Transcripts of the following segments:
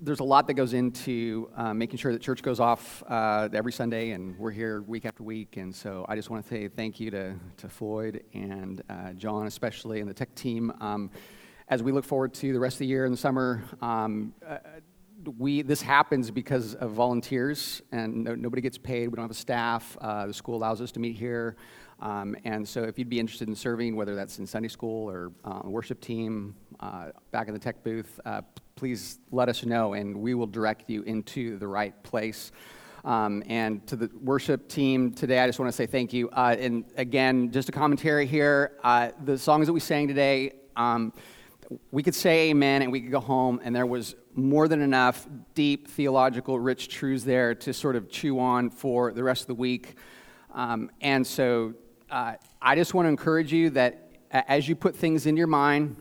there's a lot that goes into uh, making sure that church goes off uh, every Sunday, and we're here week after week. And so I just want to say thank you to, to Floyd and uh, John, especially, and the tech team. Um, as we look forward to the rest of the year and the summer, um, uh, we this happens because of volunteers, and no, nobody gets paid. We don't have a staff. Uh, the school allows us to meet here. Um, and so, if you'd be interested in serving, whether that's in Sunday school or worship team, back in the tech booth, please let us know, and we will direct you into the right place. Um, and to the worship team today, I just want to say thank you. Uh, and again, just a commentary here. Uh, the songs that we sang today, um, we could say amen and we could go home, and there was more than enough deep theological, rich truths there to sort of chew on for the rest of the week. Um, and so uh, I just want to encourage you that as you put things in your mind,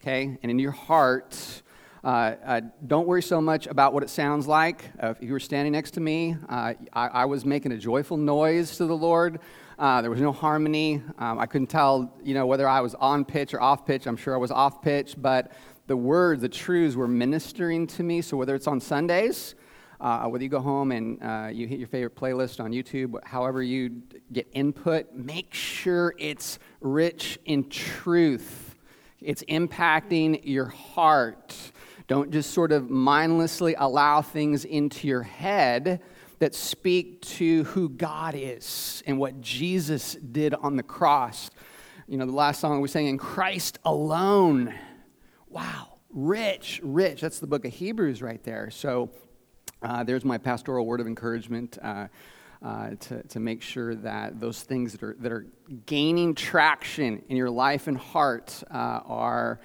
okay, and in your heart, don't worry so much about what it sounds like. Uh, if you were standing next to me, uh, I, I, was making a joyful noise to the Lord. Uh, there was no harmony. Um, I couldn't tell, you know, whether I was on pitch or off pitch. I'm sure I was off pitch, but the words, the truths were ministering to me. So whether it's on Sundays, uh, whether you go home and uh, you hit your favorite playlist on YouTube, however you get input, make sure it's rich in truth. It's impacting your heart. Don't just sort of mindlessly allow things into your head that speak to who God is and what Jesus did on the cross. You know, the last song we sang in Christ alone. Wow, rich, rich. That's the book of Hebrews right there. So uh, there's my pastoral word of encouragement uh, uh, to, to make sure that those things that are, that are gaining traction in your life and heart uh, are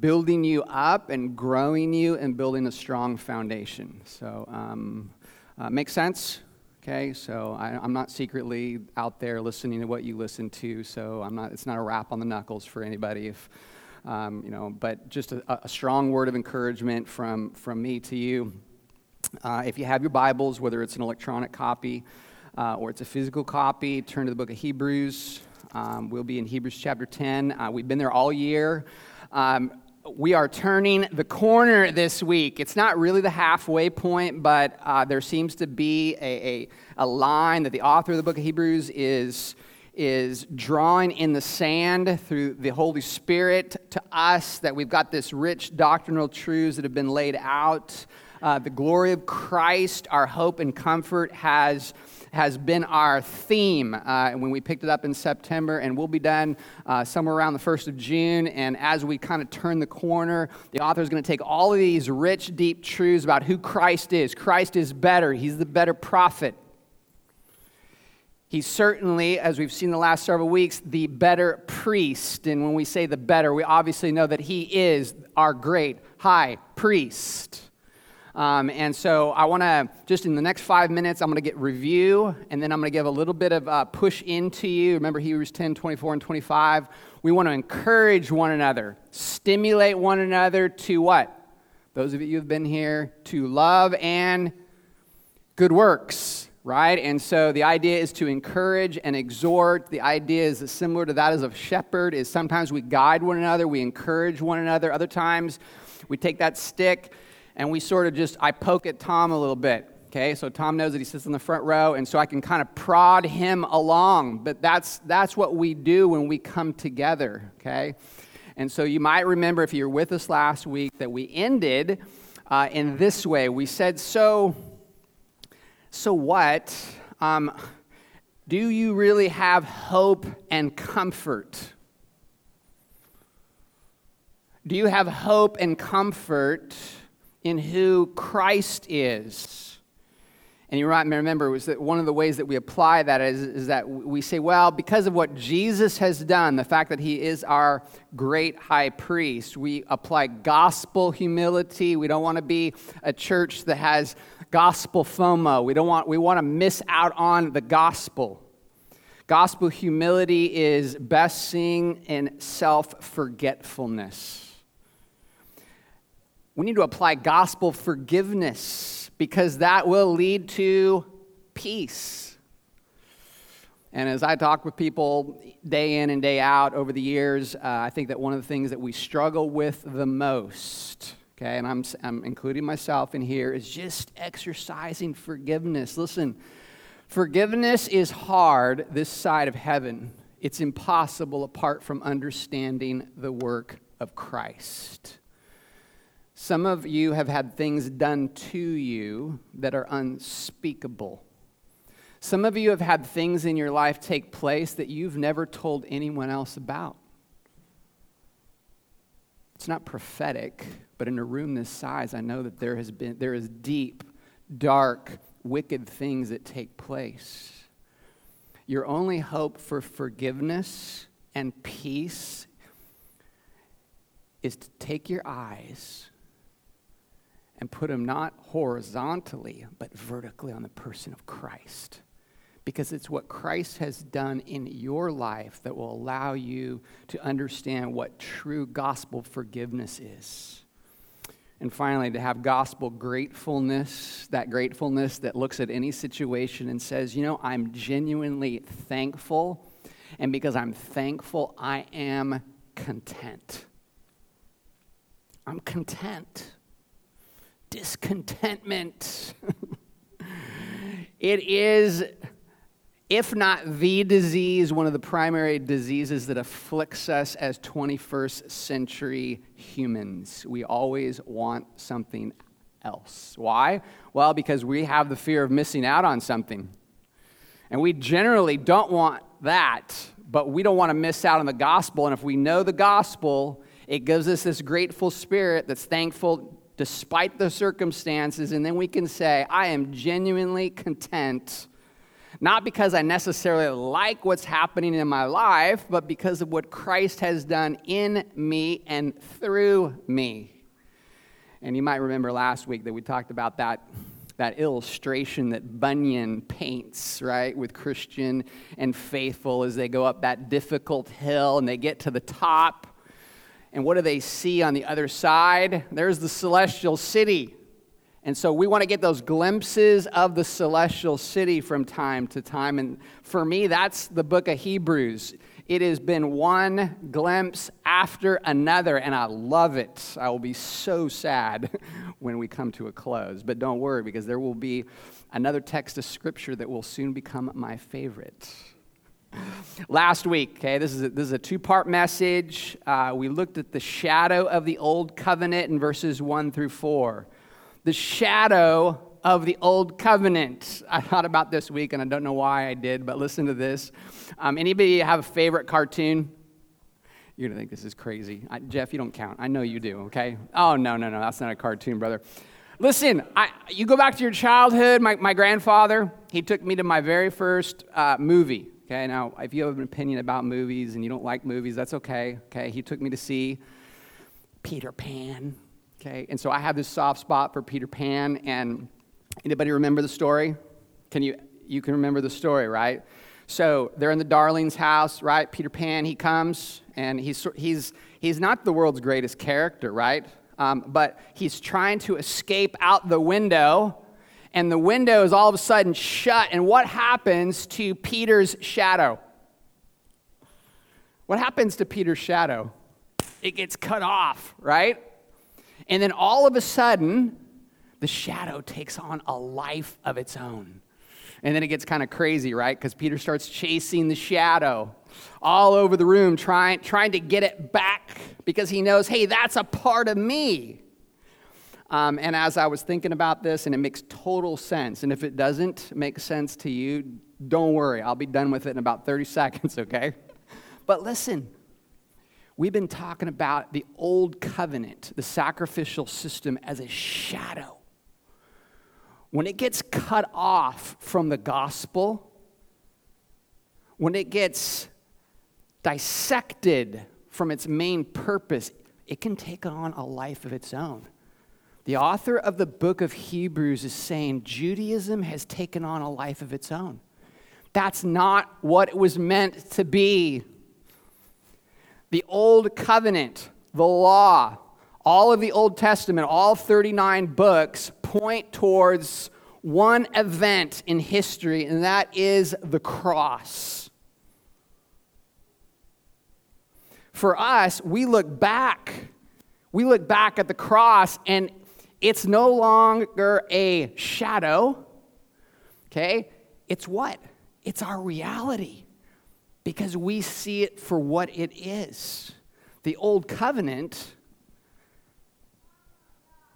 building you up and growing you and building a strong foundation. So, um, uh, makes sense? Okay, so I, am not secretly out there listening to what you listen to, so I'm not, it's not a rap on the knuckles for anybody if, um, you know, but just a, a strong word of encouragement from, from me to you. Uh, if you have your Bibles, whether it's an electronic copy uh, or it's a physical copy, turn to the book of Hebrews. Um, we'll be in Hebrews chapter 10. Uh, we've been there all year. Um, we are turning the corner this week. It's not really the halfway point, but uh, there seems to be a, a, a line that the author of the book of Hebrews is is drawing in the sand through the Holy Spirit to us that we've got this rich doctrinal truths that have been laid out uh, the glory of Christ, our hope and comfort, has, has been our theme uh, when we picked it up in September, and we'll be done uh, somewhere around the 1st of June. And as we kind of turn the corner, the author is going to take all of these rich, deep truths about who Christ is. Christ is better, He's the better prophet. He's certainly, as we've seen the last several weeks, the better priest. And when we say the better, we obviously know that he is our great high priest. Um, and so I want to, just in the next five minutes, I'm going to get review, and then I'm going to give a little bit of uh, push into you. Remember Hebrews 10, 24, and 25? We want to encourage one another, stimulate one another to what? Those of you who've been here, to love and good works, right? And so the idea is to encourage and exhort. The idea is similar to that as a shepherd, is sometimes we guide one another, we encourage one another. Other times we take that stick and we sort of just, I poke at Tom a little bit. Okay, so Tom knows that he sits in the front row, and so I can kind of prod him along. But that's, that's what we do when we come together, okay? And so you might remember if you were with us last week that we ended uh, in this way. We said, So, so what? Um, do you really have hope and comfort? Do you have hope and comfort? In who Christ is. And you might remember was that one of the ways that we apply that is, is that we say, well, because of what Jesus has done, the fact that he is our great high priest, we apply gospel humility. We don't want to be a church that has gospel FOMO. We don't want we want to miss out on the gospel. Gospel humility is best seen in self-forgetfulness. We need to apply gospel forgiveness because that will lead to peace. And as I talk with people day in and day out over the years, uh, I think that one of the things that we struggle with the most, okay, and I'm, I'm including myself in here, is just exercising forgiveness. Listen, forgiveness is hard this side of heaven. It's impossible apart from understanding the work of Christ. Some of you have had things done to you that are unspeakable. Some of you have had things in your life take place that you've never told anyone else about. It's not prophetic, but in a room this size, I know that there has been there is deep, dark, wicked things that take place. Your only hope for forgiveness and peace is to take your eyes and put them not horizontally, but vertically on the person of Christ. Because it's what Christ has done in your life that will allow you to understand what true gospel forgiveness is. And finally, to have gospel gratefulness, that gratefulness that looks at any situation and says, you know, I'm genuinely thankful. And because I'm thankful, I am content. I'm content discontentment. it is, if not the disease, one of the primary diseases that afflicts us as 21st century humans. We always want something else. Why? Well, because we have the fear of missing out on something. And we generally don't want that, but we don't want to miss out on the gospel. And if we know the gospel, it gives us this grateful spirit that's thankful despite the circumstances, and then we can say, I am genuinely content, not because I necessarily like what's happening in my life, but because of what Christ has done in me and through me. And you might remember last week that we talked about that, that illustration that Bunyan paints, right, with Christian and faithful as they go up that difficult hill and they get to the top and what do they see on the other side? There's the celestial city. And so we want to get those glimpses of the celestial city from time to time. And for me, that's the book of Hebrews. It has been one glimpse after another, and I love it. I will be so sad when we come to a close. But don't worry, because there will be another text of scripture that will soon become my favorite. Last week, okay, this is a, this is a two part message. Uh, we looked at the shadow of the old covenant in verses 1 through 4. The shadow of the old covenant. I thought about this week, and I don't know why I did, but listen to this. Um, anybody have a favorite cartoon? You're gonna think this is crazy. I, Jeff, you don't count. I know you do, okay? Oh, no, no, no, that's not a cartoon, brother. Listen, I, you go back to your childhood. My, my grandfather, he took me to my very first uh, movie. Okay, now if you have an opinion about movies and you don't like movies, that's okay. Okay, he took me to see Peter Pan. Okay, and so I have this soft spot for Peter Pan. And anybody remember the story? Can you you can remember the story, right? So they're in the Darling's house, right? Peter Pan, he comes and he's he's he's not the world's greatest character, right? Um, but he's trying to escape out the window and the window is all of a sudden shut. And what happens to Peter's shadow? What happens to Peter's shadow? It gets cut off, right? And then all of a sudden, the shadow takes on a life of its own. And then it gets kind of crazy, right? Because Peter starts chasing the shadow all over the room, trying, trying to get it back because he knows, hey, that's a part of me. Um, and as I was thinking about this, and it makes total sense, and if it doesn't make sense to you, don't worry, I'll be done with it in about 30 seconds, okay? But listen, we've been talking about the old covenant, the sacrificial system, as a shadow. When it gets cut off from the gospel, when it gets dissected from its main purpose, it can take on a life of its own. The author of the book of Hebrews is saying Judaism has taken on a life of its own. That's not what it was meant to be. The Old Covenant, the law, all of the Old Testament, all 39 books point towards one event in history, and that is the cross. For us, we look back We look back at the cross and it's no longer a shadow. Okay? It's what? It's our reality because we see it for what it is. The old covenant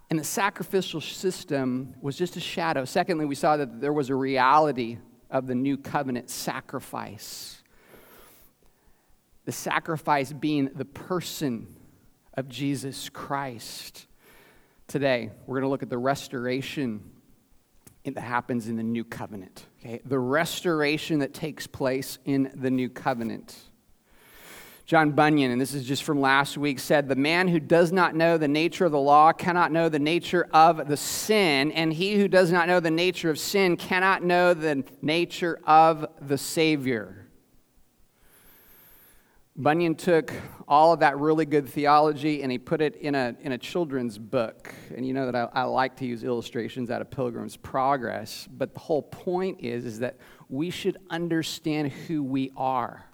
and the sacrificial system was just a shadow. Secondly, we saw that there was a reality of the new covenant sacrifice. The sacrifice being the person of Jesus Christ. Today, we're going to look at the restoration that happens in the new covenant. Okay? The restoration that takes place in the new covenant. John Bunyan, and this is just from last week, said, The man who does not know the nature of the law cannot know the nature of the sin, and he who does not know the nature of sin cannot know the nature of the Savior. Bunyan took all of that really good theology and he put it in a, in a children's book. And you know that I, I, like to use illustrations out of Pilgrim's Progress, but the whole point is, is that we should understand who we are.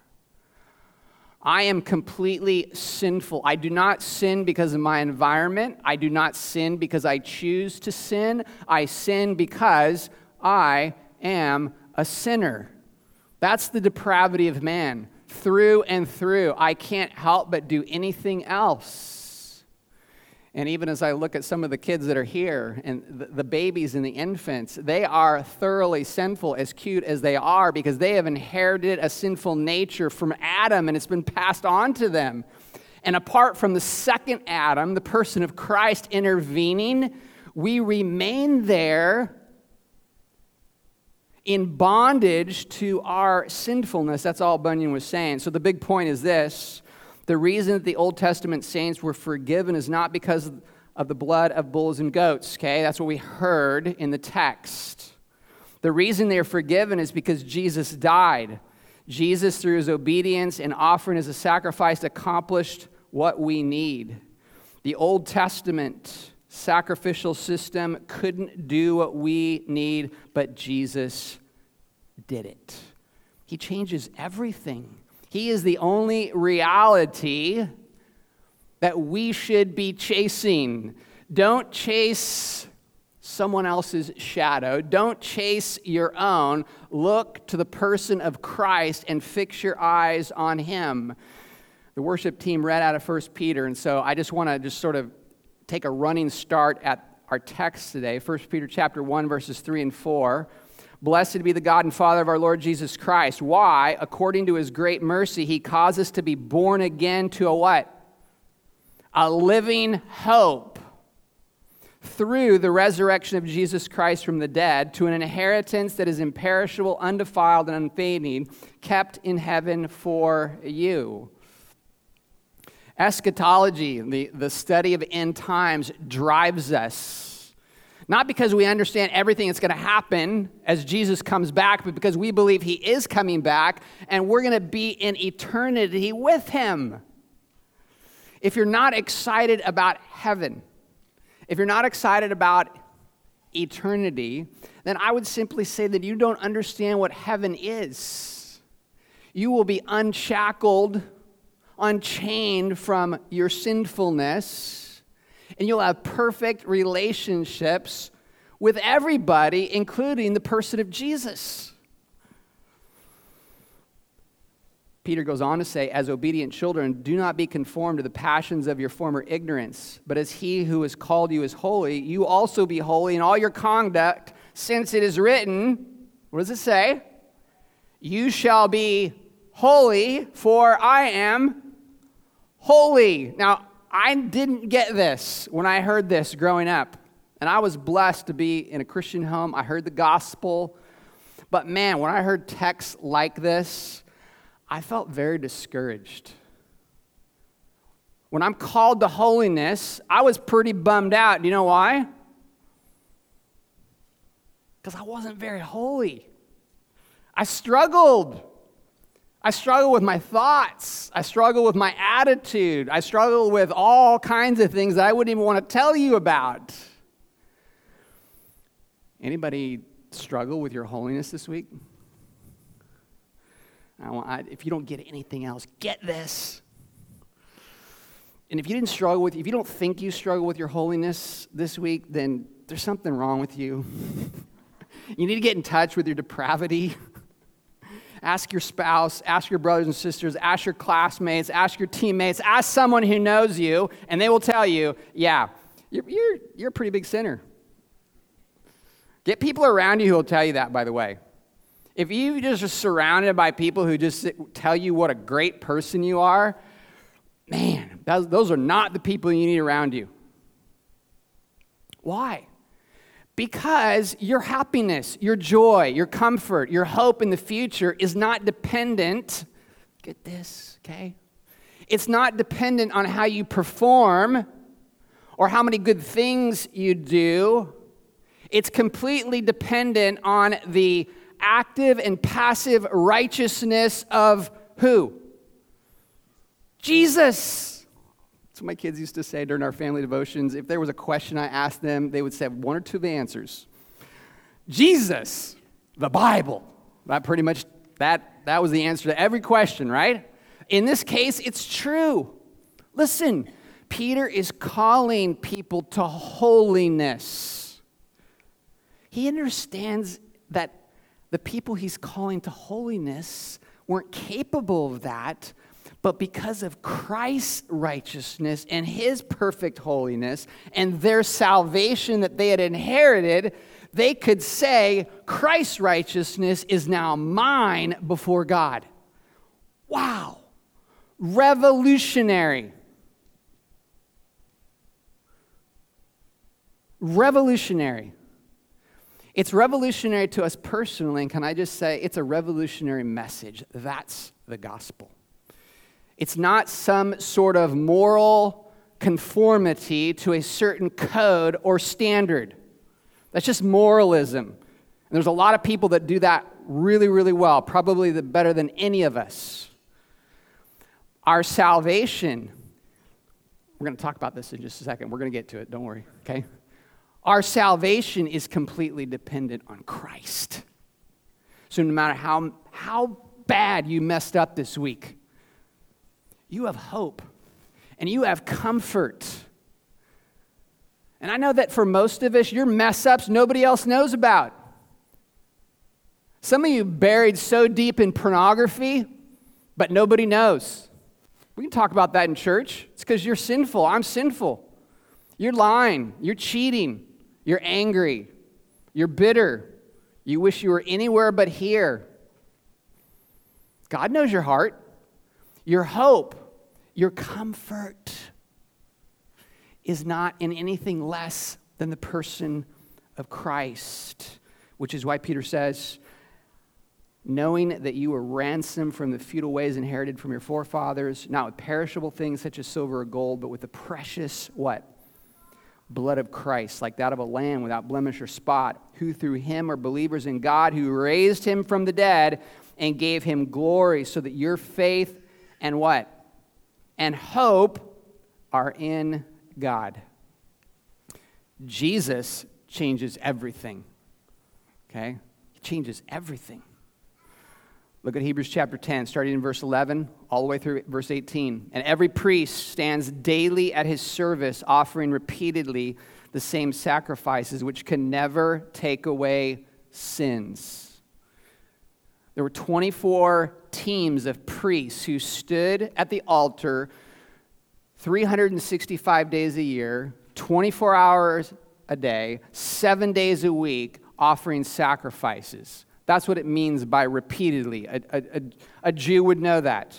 I am completely sinful. I do not sin because of my environment. I do not sin because I choose to sin. I sin because I am a sinner. That's the depravity of man through and through. I can't help but do anything else. And even as I look at some of the kids that are here and the, babies and the infants, they are thoroughly sinful, as cute as they are, because they have inherited a sinful nature from Adam and it's been passed on to them. And apart from the second Adam, the person of Christ intervening, we remain there in bondage to our sinfulness. That's all Bunyan was saying. So the big point is this the reason that the Old Testament saints were forgiven is not because of the blood of bulls and goats, okay? That's what we heard in the text. The reason they're forgiven is because Jesus died. Jesus, through his obedience and offering as a sacrifice, accomplished what we need. The Old Testament sacrificial system couldn't do what we need, but Jesus did it. He changes everything. He is the only reality that we should be chasing. Don't chase someone else's shadow. Don't chase your own. Look to the person of Christ and fix your eyes on him. The worship team read out of 1 Peter, and so I just want to just sort of take a running start at our text today 1 peter chapter 1 verses 3 and 4 blessed be the god and father of our lord jesus christ why according to his great mercy he caused us to be born again to a what a living hope through the resurrection of jesus christ from the dead to an inheritance that is imperishable undefiled and unfading kept in heaven for you Eschatology, the, the study of end times, drives us. Not because we understand everything that's going to happen as Jesus comes back, but because we believe he is coming back and we're going to be in eternity with him. If you're not excited about heaven, if you're not excited about eternity, then I would simply say that you don't understand what heaven is. You will be unshackled unchained from your sinfulness, and you'll have perfect relationships with everybody, including the person of Jesus. Peter goes on to say, as obedient children, do not be conformed to the passions of your former ignorance, but as he who has called you is holy, you also be holy in all your conduct, since it is written, what does it say? You shall be holy, for I am holy. Now, I didn't get this when I heard this growing up. And I was blessed to be in a Christian home. I heard the gospel. But man, when I heard texts like this, I felt very discouraged. When I'm called to holiness, I was pretty bummed out. Do you know why? Because I wasn't very holy. I struggled. I struggle with my thoughts. I struggle with my attitude. I struggle with all kinds of things that I wouldn't even want to tell you about. Anybody struggle with your holiness this week? I, if you don't get anything else, get this. And if you didn't struggle with, if you don't think you struggle with your holiness this week, then there's something wrong with you. you need to get in touch with your depravity. Ask your spouse, ask your brothers and sisters, ask your classmates, ask your teammates, ask someone who knows you, and they will tell you, yeah, you're, you're, you're a pretty big sinner. Get people around you who will tell you that, by the way. If you just are surrounded by people who just tell you what a great person you are, man, those are not the people you need around you. Why? Because your happiness, your joy, your comfort, your hope in the future is not dependent, get this, okay? It's not dependent on how you perform or how many good things you do. It's completely dependent on the active and passive righteousness of who? Jesus. What my kids used to say during our family devotions. If there was a question I asked them, they would say one or two of the answers. Jesus, the Bible. That pretty much that that was the answer to every question, right? In this case, it's true. Listen, Peter is calling people to holiness. He understands that the people he's calling to holiness weren't capable of that, but because of Christ's righteousness and his perfect holiness and their salvation that they had inherited, they could say, Christ's righteousness is now mine before God. Wow. Revolutionary. Revolutionary. It's revolutionary to us personally, and can I just say, it's a revolutionary message. That's the gospel. It's not some sort of moral conformity to a certain code or standard. That's just moralism. And there's a lot of people that do that really, really well, probably better than any of us. Our salvation, we're going to talk about this in just a second. We're going to get to it, don't worry, okay? Our salvation is completely dependent on Christ. So no matter how, how bad you messed up this week, you have hope and you have comfort. And I know that for most of us, your mess ups nobody else knows about. Some of you buried so deep in pornography, but nobody knows. We can talk about that in church. It's because you're sinful. I'm sinful. You're lying. You're cheating. You're angry. You're bitter. You wish you were anywhere but here. God knows your heart your hope, your comfort is not in anything less than the person of Christ, which is why Peter says, knowing that you were ransomed from the futile ways inherited from your forefathers, not with perishable things such as silver or gold, but with the precious what? Blood of Christ, like that of a lamb without blemish or spot, who through him are believers in God, who raised him from the dead and gave him glory, so that your faith and what? And hope are in God. Jesus changes everything. Okay? He changes everything. Look at Hebrews chapter 10, starting in verse 11, all the way through verse 18. And every priest stands daily at his service, offering repeatedly the same sacrifices, which can never take away sins. There were 24 teams of priests who stood at the altar 365 days a year, 24 hours a day, seven days a week, offering sacrifices. That's what it means by repeatedly. A, a, a, Jew would know that.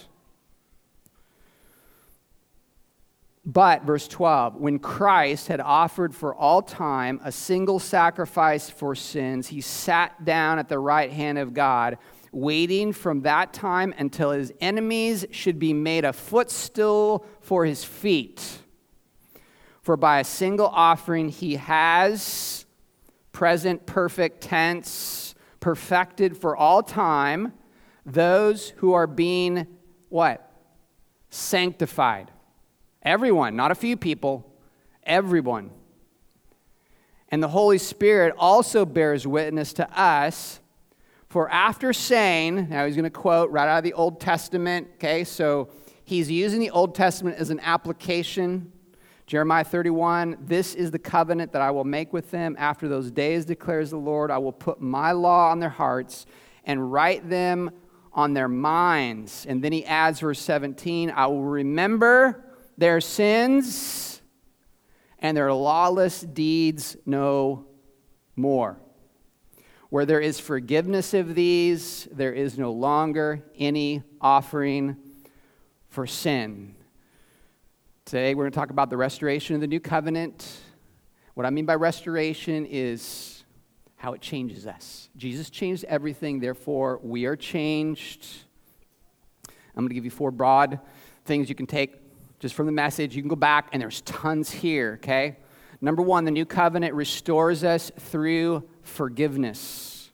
But, verse 12, when Christ had offered for all time a single sacrifice for sins, he sat down at the right hand of God waiting from that time until his enemies should be made a footstool for his feet. For by a single offering he has, present perfect tense, perfected for all time, those who are being what? Sanctified. Everyone, not a few people, everyone. And the Holy Spirit also bears witness to us for after saying, now he's going to quote right out of the Old Testament, okay? So he's using the Old Testament as an application. Jeremiah 31, this is the covenant that I will make with them after those days, declares the Lord. I will put my law on their hearts and write them on their minds. And then he adds, verse 17, I will remember their sins and their lawless deeds no more. Where there is forgiveness of these, there is no longer any offering for sin. Today, we're going to talk about the restoration of the new covenant. What I mean by restoration is how it changes us. Jesus changed everything, therefore, we are changed. I'm going to give you four broad things you can take just from the message. You can go back, and there's tons here, okay? Number one, the new covenant restores us through forgiveness.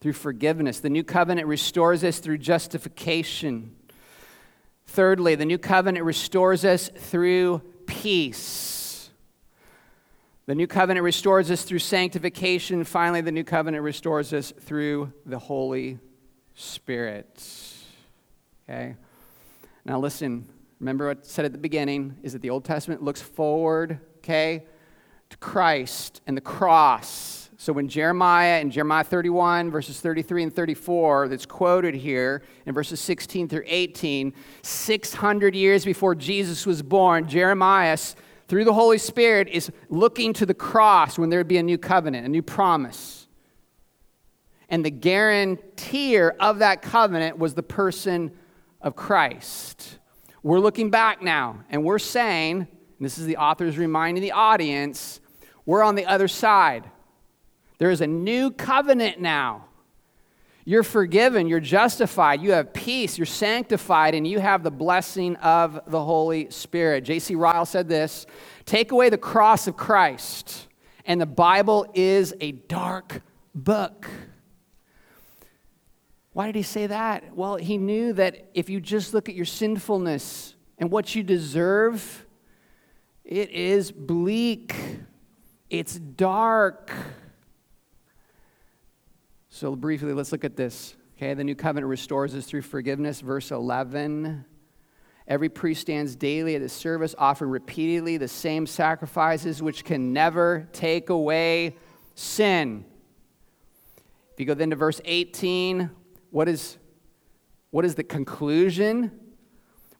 Through forgiveness. The new covenant restores us through justification. Thirdly, the new covenant restores us through peace. The new covenant restores us through sanctification. Finally, the new covenant restores us through the Holy Spirit. Okay? Now, listen, remember what I said at the beginning is that the Old Testament looks forward, okay, to Christ and the cross so when Jeremiah in Jeremiah 31, verses 33 and 34, that's quoted here in verses 16 through 18, 600 years before Jesus was born, Jeremiah, through the Holy Spirit, is looking to the cross when there would be a new covenant, a new promise. And the guarantor of that covenant was the person of Christ. We're looking back now, and we're saying, and this is the author's reminding the audience, we're on the other side. There is a new covenant now. You're forgiven, you're justified, you have peace, you're sanctified, and you have the blessing of the Holy Spirit. J.C. Ryle said this Take away the cross of Christ, and the Bible is a dark book. Why did he say that? Well, he knew that if you just look at your sinfulness and what you deserve, it is bleak, it's dark. So, briefly, let's look at this. Okay, the new covenant restores us through forgiveness. Verse 11. Every priest stands daily at his service, offering repeatedly the same sacrifices, which can never take away sin. If you go then to verse 18, what is, what is the conclusion?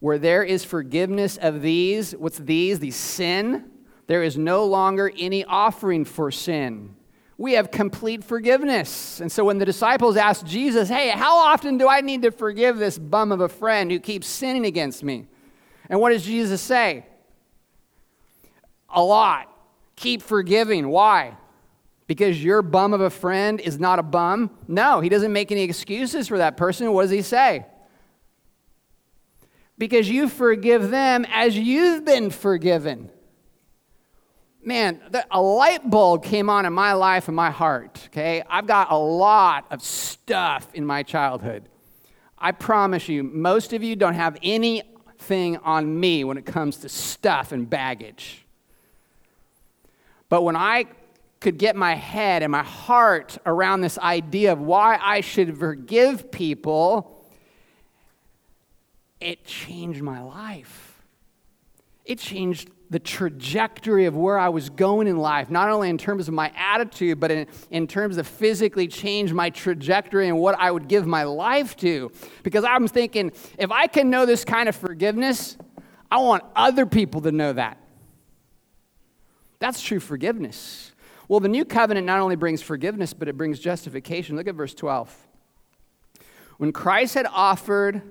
Where there is forgiveness of these, what's these? The sin, there is no longer any offering for sin we have complete forgiveness. And so when the disciples asked Jesus, Hey, how often do I need to forgive this bum of a friend who keeps sinning against me? And what does Jesus say? A lot. Keep forgiving. Why? Because your bum of a friend is not a bum? No, he doesn't make any excuses for that person. What does he say? Because you forgive them as you've been forgiven man, a light bulb came on in my life and my heart, okay? I've got a lot of stuff in my childhood. I promise you, most of you don't have anything on me when it comes to stuff and baggage. But when I could get my head and my heart around this idea of why I should forgive people, it changed my life. It changed the trajectory of where I was going in life, not only in terms of my attitude, but in, in terms of physically change my trajectory and what I would give my life to. Because I'm thinking, if I can know this kind of forgiveness, I want other people to know that. That's true forgiveness. Well, the new covenant not only brings forgiveness, but it brings justification. Look at verse 12. When Christ had offered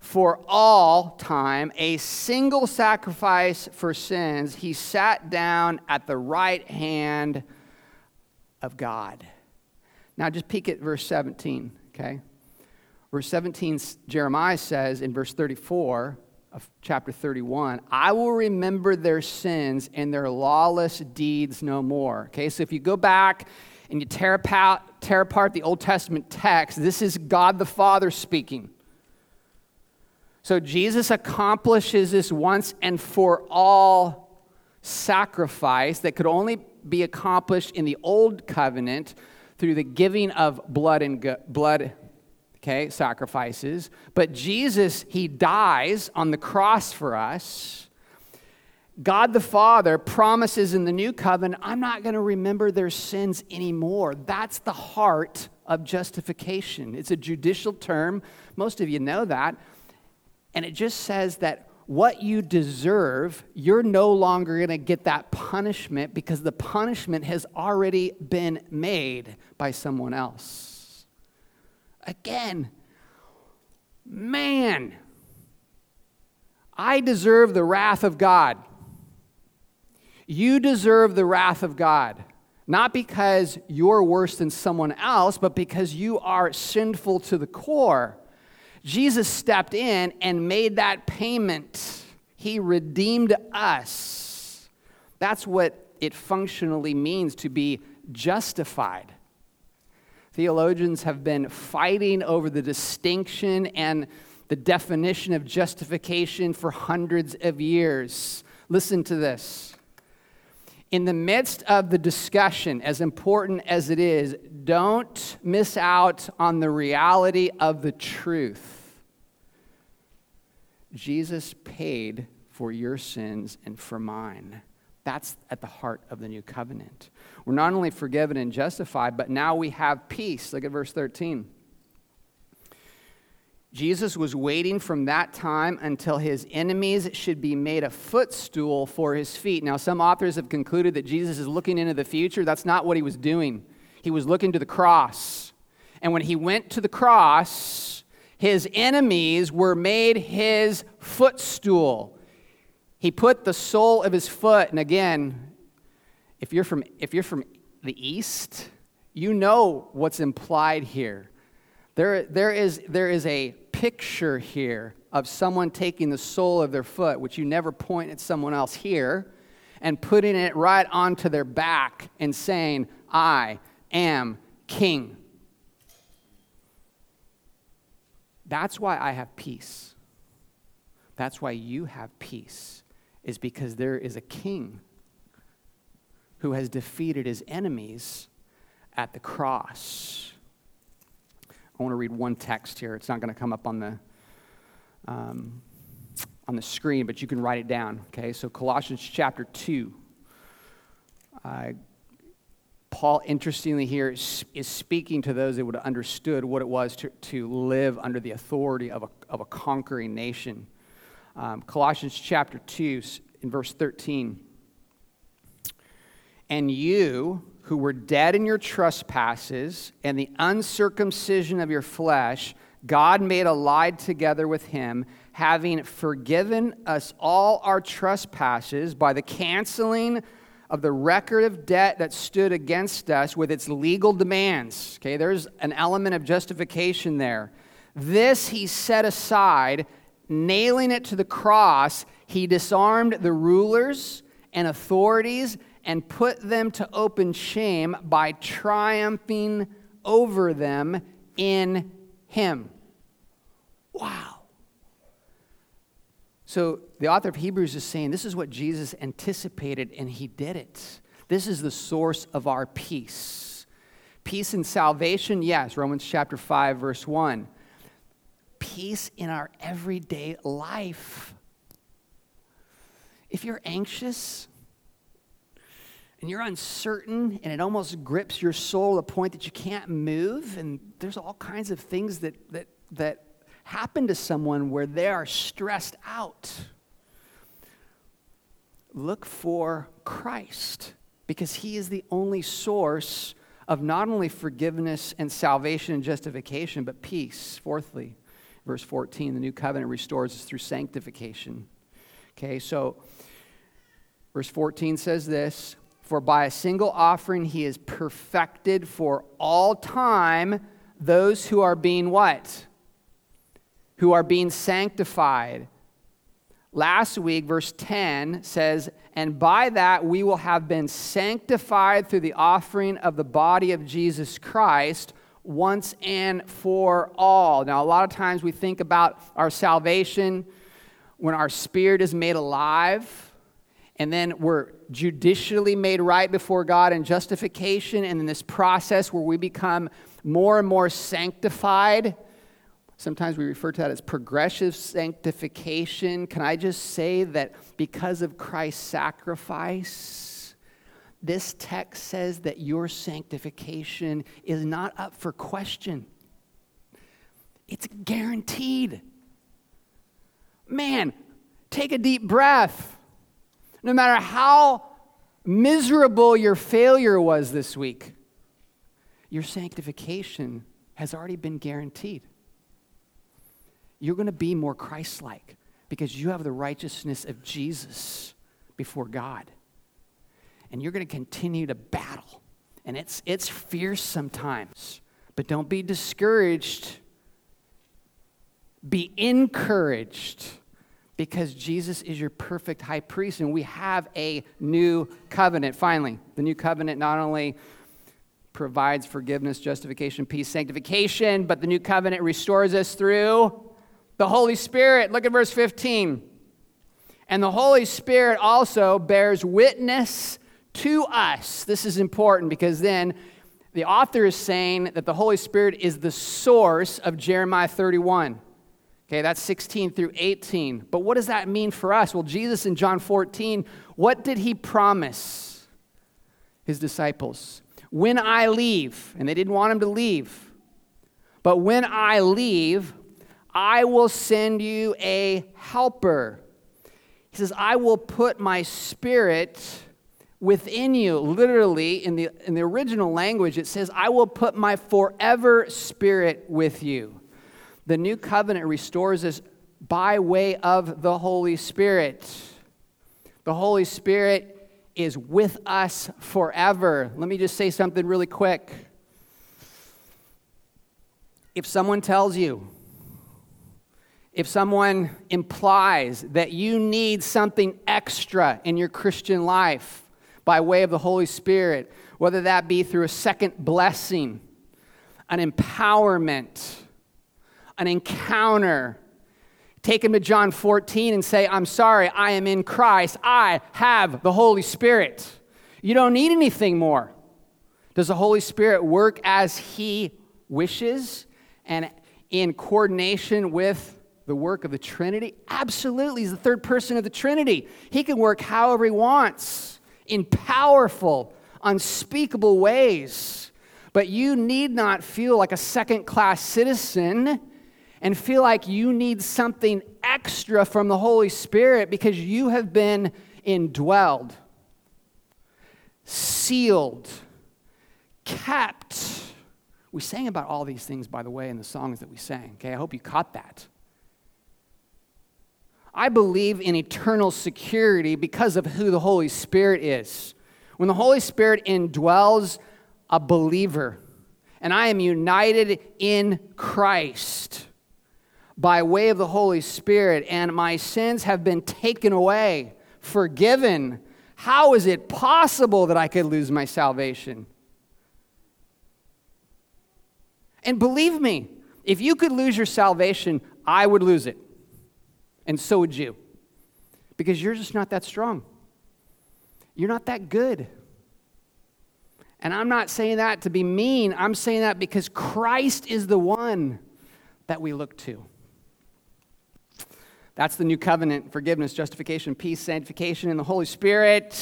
for all time, a single sacrifice for sins, he sat down at the right hand of God. Now, just peek at verse 17, okay? Verse 17, Jeremiah says in verse 34 of chapter 31, I will remember their sins and their lawless deeds no more. Okay, so if you go back and you tear apart, tear apart the Old Testament text, this is God the Father speaking. So Jesus accomplishes this once and for all sacrifice that could only be accomplished in the old covenant through the giving of blood and blood okay, sacrifices. But Jesus, he dies on the cross for us. God the Father promises in the new covenant, I'm not going to remember their sins anymore. That's the heart of justification. It's a judicial term. Most of you know that. And it just says that what you deserve, you're no longer going to get that punishment because the punishment has already been made by someone else. Again, man, I deserve the wrath of God. You deserve the wrath of God. Not because you're worse than someone else, but because you are sinful to the core. Jesus stepped in and made that payment. He redeemed us. That's what it functionally means to be justified. Theologians have been fighting over the distinction and the definition of justification for hundreds of years. Listen to this. In the midst of the discussion, as important as it is, don't miss out on the reality of the truth. Jesus paid for your sins and for mine. That's at the heart of the new covenant. We're not only forgiven and justified, but now we have peace. Look at verse 13. Jesus was waiting from that time until his enemies should be made a footstool for his feet. Now, some authors have concluded that Jesus is looking into the future. That's not what he was doing. He was looking to the cross. And when he went to the cross, his enemies were made his footstool. He put the sole of his foot, and again, if you're from, if you're from the east, you know what's implied here. There, there, is, there is a picture here of someone taking the sole of their foot, which you never point at someone else here, and putting it right onto their back and saying, I am king. That's why I have peace. That's why you have peace, is because there is a king who has defeated his enemies at the cross. I want to read one text here. It's not going to come up on the um, on the screen, but you can write it down. Okay, so Colossians chapter two. Uh, Paul, interestingly, here is, is, speaking to those that would have understood what it was to, to live under the authority of a, of a conquering nation. Um, Colossians chapter 2, in verse 13. And you, who were dead in your trespasses and the uncircumcision of your flesh, God made alive together with him, having forgiven us all our trespasses by the canceling of the record of debt that stood against us with its legal demands. Okay, there's an element of justification there. This he set aside, nailing it to the cross. He disarmed the rulers and authorities and put them to open shame by triumphing over them in him. Wow. So the author of Hebrews is saying this is what Jesus anticipated, and he did it. This is the source of our peace. Peace and salvation, yes, Romans chapter 5, verse 1. Peace in our everyday life. If you're anxious, and you're uncertain and it almost grips your soul to the point that you can't move and there's all kinds of things that that that happen to someone where they are stressed out. Look for Christ because he is the only source of not only forgiveness and salvation and justification but peace. Fourthly verse 14 the new covenant restores us through sanctification. Okay so verse 14 says this for by a single offering he is perfected for all time those who are being what? Who are being sanctified. Last week, verse 10 says, And by that we will have been sanctified through the offering of the body of Jesus Christ once and for all. Now, a lot of times we think about our salvation when our spirit is made alive and then we're judicially made right before God in justification, and in this process where we become more and more sanctified Sometimes we refer to that as progressive sanctification. Can I just say that because of Christ's sacrifice, this text says that your sanctification is not up for question? It's guaranteed. Man, take a deep breath. No matter how miserable your failure was this week, your sanctification has already been guaranteed you're going to be more Christ like because you have the righteousness of Jesus before God. And you're going to continue to battle. And it's, it's fierce sometimes, but don't be discouraged. Be encouraged because Jesus is your perfect high priest and we have a new covenant. Finally, the new covenant not only provides forgiveness, justification, peace, sanctification, but the new covenant restores us through the Holy Spirit. Look at verse 15. And the Holy Spirit also bears witness to us. This is important because then the author is saying that the Holy Spirit is the source of Jeremiah 31. Okay, that's 16 through 18. But what does that mean for us? Well, Jesus in John 14, what did he promise his disciples? When I leave, and they didn't want him to leave, but when I leave, I will send you a helper. He says, I will put my spirit within you. Literally, in the, in the original language, it says, I will put my forever spirit with you. The new covenant restores us by way of the Holy Spirit. The Holy Spirit is with us forever. Let me just say something really quick. If someone tells you, if someone implies that you need something extra in your Christian life by way of the Holy Spirit, whether that be through a second blessing, an empowerment, an encounter, take him to John 14 and say, I'm sorry, I am in Christ. I have the Holy Spirit. You don't need anything more. Does the Holy Spirit work as He wishes and in coordination with the work of the Trinity? Absolutely. He's the third person of the Trinity. He can work however he wants in powerful, unspeakable ways. But you need not feel like a second class citizen and feel like you need something extra from the Holy Spirit because you have been indwelled, sealed, kept. We sang about all these things, by the way, in the songs that we sang. Okay, I hope you caught that. I believe in eternal security because of who the Holy Spirit is. When the Holy Spirit indwells a believer, and I am united in Christ by way of the Holy Spirit, and my sins have been taken away, forgiven, how is it possible that I could lose my salvation? And believe me, if you could lose your salvation, I would lose it and so would you. Because you're just not that strong. You're not that good. And I'm not saying that to be mean, I'm saying that because Christ is the one that we look to. That's the new covenant forgiveness, justification, peace, sanctification in the Holy Spirit.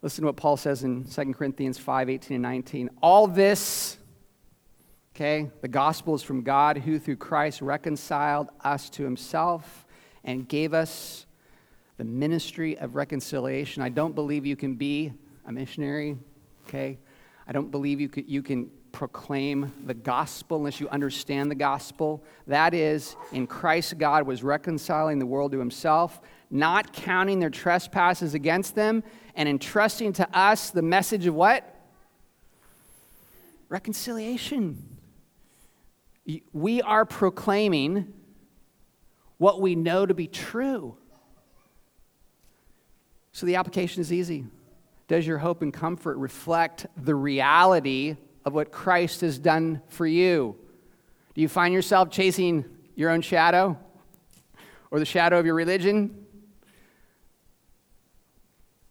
Listen to what Paul says in 2 Corinthians 5 18 and 19. All this Okay? The gospel is from God who through Christ reconciled us to himself and gave us the ministry of reconciliation. I don't believe you can be a missionary, okay? I don't believe you can, you can proclaim the gospel unless you understand the gospel. That is, in Christ, God was reconciling the world to himself, not counting their trespasses against them, and entrusting to us the message of what? Reconciliation we are proclaiming what we know to be true. So the application is easy. Does your hope and comfort reflect the reality of what Christ has done for you? Do you find yourself chasing your own shadow or the shadow of your religion?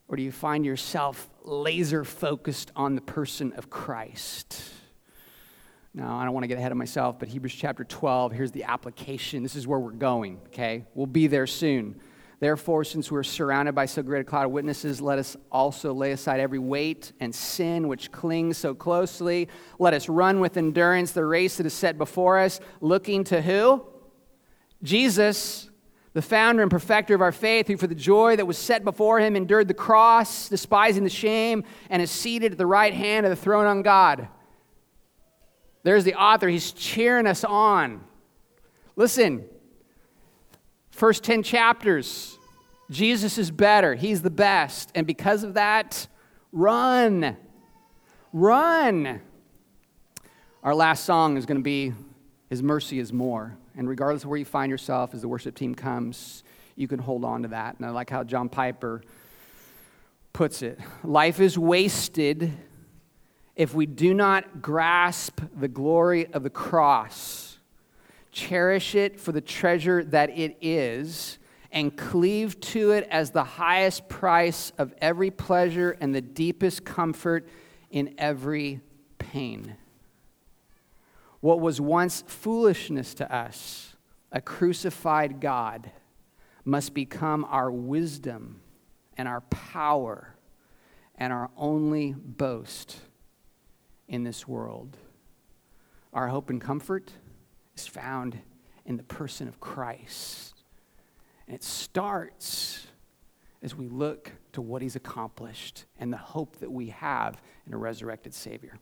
Or do you find yourself laser focused on the person of Christ? Now, I don't want to get ahead of myself, but Hebrews chapter 12, here's the application. This is where we're going, okay? We'll be there soon. Therefore, since we're surrounded by so great a cloud of witnesses, let us also lay aside every weight and sin which clings so closely. Let us run with endurance the race that is set before us, looking to who? Jesus, the founder and perfecter of our faith, who for the joy that was set before him endured the cross, despising the shame, and is seated at the right hand of the throne on God. There's the author. He's cheering us on. Listen, first 10 chapters, Jesus is better. He's the best. And because of that, run. Run. Our last song is going to be His Mercy is More. And regardless of where you find yourself as the worship team comes, you can hold on to that. And I like how John Piper puts it life is wasted if we do not grasp the glory of the cross, cherish it for the treasure that it is, and cleave to it as the highest price of every pleasure and the deepest comfort in every pain. What was once foolishness to us, a crucified God, must become our wisdom and our power and our only boast in this world. Our hope and comfort is found in the person of Christ. And it starts as we look to what he's accomplished and the hope that we have in a resurrected Savior.